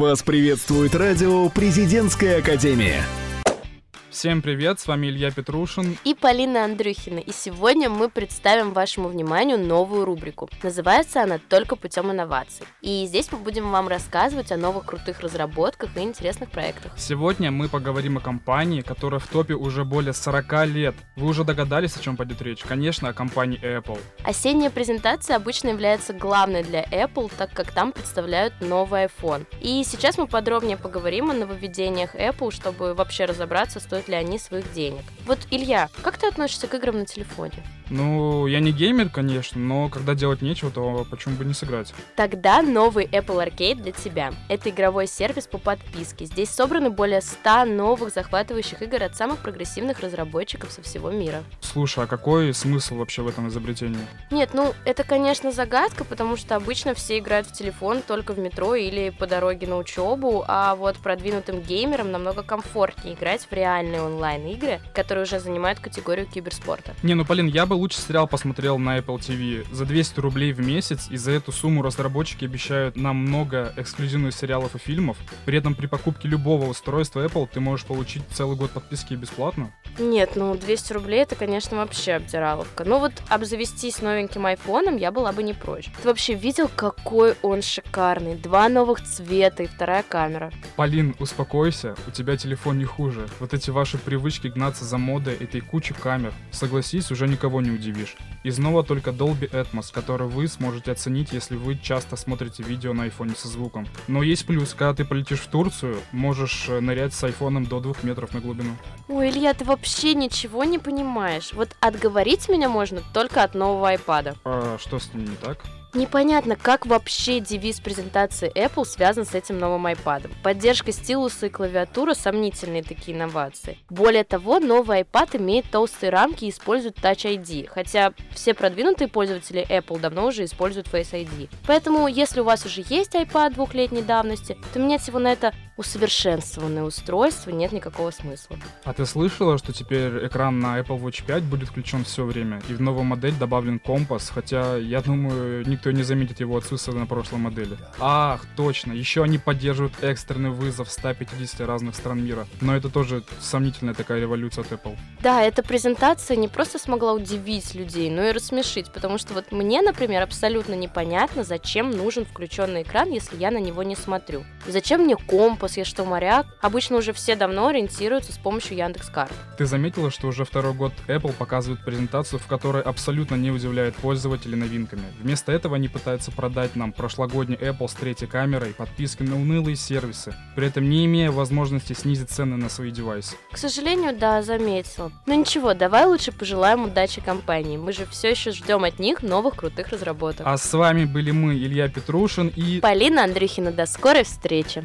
Вас приветствует радио «Президентская академия». Всем привет, с вами Илья Петрушин и Полина Андрюхина. И сегодня мы представим вашему вниманию новую рубрику. Называется она «Только путем инноваций». И здесь мы будем вам рассказывать о новых крутых разработках и интересных проектах. Сегодня мы поговорим о компании, которая в топе уже более 40 лет. Вы уже догадались, о чем пойдет речь? Конечно, о компании Apple. Осенняя презентация обычно является главной для Apple, так как там представляют новый iPhone. И сейчас мы подробнее поговорим о нововведениях Apple, чтобы вообще разобраться, стоит ли они своих денег. Вот, Илья, как ты относишься к играм на телефоне? Ну, я не геймер, конечно, но когда делать нечего, то почему бы не сыграть? Тогда новый Apple Arcade для тебя. Это игровой сервис по подписке. Здесь собраны более 100 новых захватывающих игр от самых прогрессивных разработчиков со всего мира. Слушай, а какой смысл вообще в этом изобретении? Нет, ну, это, конечно, загадка, потому что обычно все играют в телефон только в метро или по дороге на учебу, а вот продвинутым геймерам намного комфортнее играть в реальные онлайн-игры, которые уже занимают категорию киберспорта. Не, ну, Полин, я бы лучше сериал посмотрел на Apple TV за 200 рублей в месяц, и за эту сумму разработчики обещают нам много эксклюзивных сериалов и фильмов. При этом при покупке любого устройства Apple ты можешь получить целый год подписки бесплатно. Нет, ну 200 рублей это, конечно, вообще обдираловка. Ну вот обзавестись новеньким айфоном я была бы не прочь. Ты вообще видел, какой он шикарный? Два новых цвета и вторая камера. Полин, успокойся, у тебя телефон не хуже. Вот эти ваши привычки гнаться за модой этой кучи камер. Согласись, уже никого не удивишь. И снова только Dolby Atmos, который вы сможете оценить, если вы часто смотрите видео на айфоне со звуком. Но есть плюс, когда ты полетишь в Турцию, можешь э, нырять с айфоном до двух метров на глубину. Ой, Илья, ты вообще ничего не понимаешь. Вот отговорить меня можно только от нового iPad. А что с ним не так? Непонятно, как вообще девиз презентации Apple связан с этим новым iPad. Поддержка стилуса и клавиатура – сомнительные такие инновации. Более того, новый iPad имеет толстые рамки и использует Touch ID, хотя все продвинутые пользователи Apple давно уже используют Face ID. Поэтому, если у вас уже есть iPad двухлетней давности, то менять его на это усовершенствованное устройство нет никакого смысла. А ты слышала, что теперь экран на Apple Watch 5 будет включен все время, и в новую модель добавлен компас, хотя, я думаю, никто не заметит его отсутствие на прошлой модели. Ах, точно, еще они поддерживают экстренный вызов 150 разных стран мира, но это тоже сомнительная такая революция от Apple. Да, эта презентация не просто смогла удивить людей, но и рассмешить, потому что вот мне, например, абсолютно непонятно, зачем нужен включенный экран, если я на него не смотрю. Зачем мне компас, вопрос, я что, моряк? Обычно уже все давно ориентируются с помощью Яндекс.Карт. Ты заметила, что уже второй год Apple показывает презентацию, в которой абсолютно не удивляет пользователей новинками. Вместо этого они пытаются продать нам прошлогодний Apple с третьей камерой, подписки на унылые сервисы, при этом не имея возможности снизить цены на свои девайсы. К сожалению, да, заметил. Но ничего, давай лучше пожелаем удачи компании. Мы же все еще ждем от них новых крутых разработок. А с вами были мы, Илья Петрушин и... Полина Андрюхина. До скорой встречи!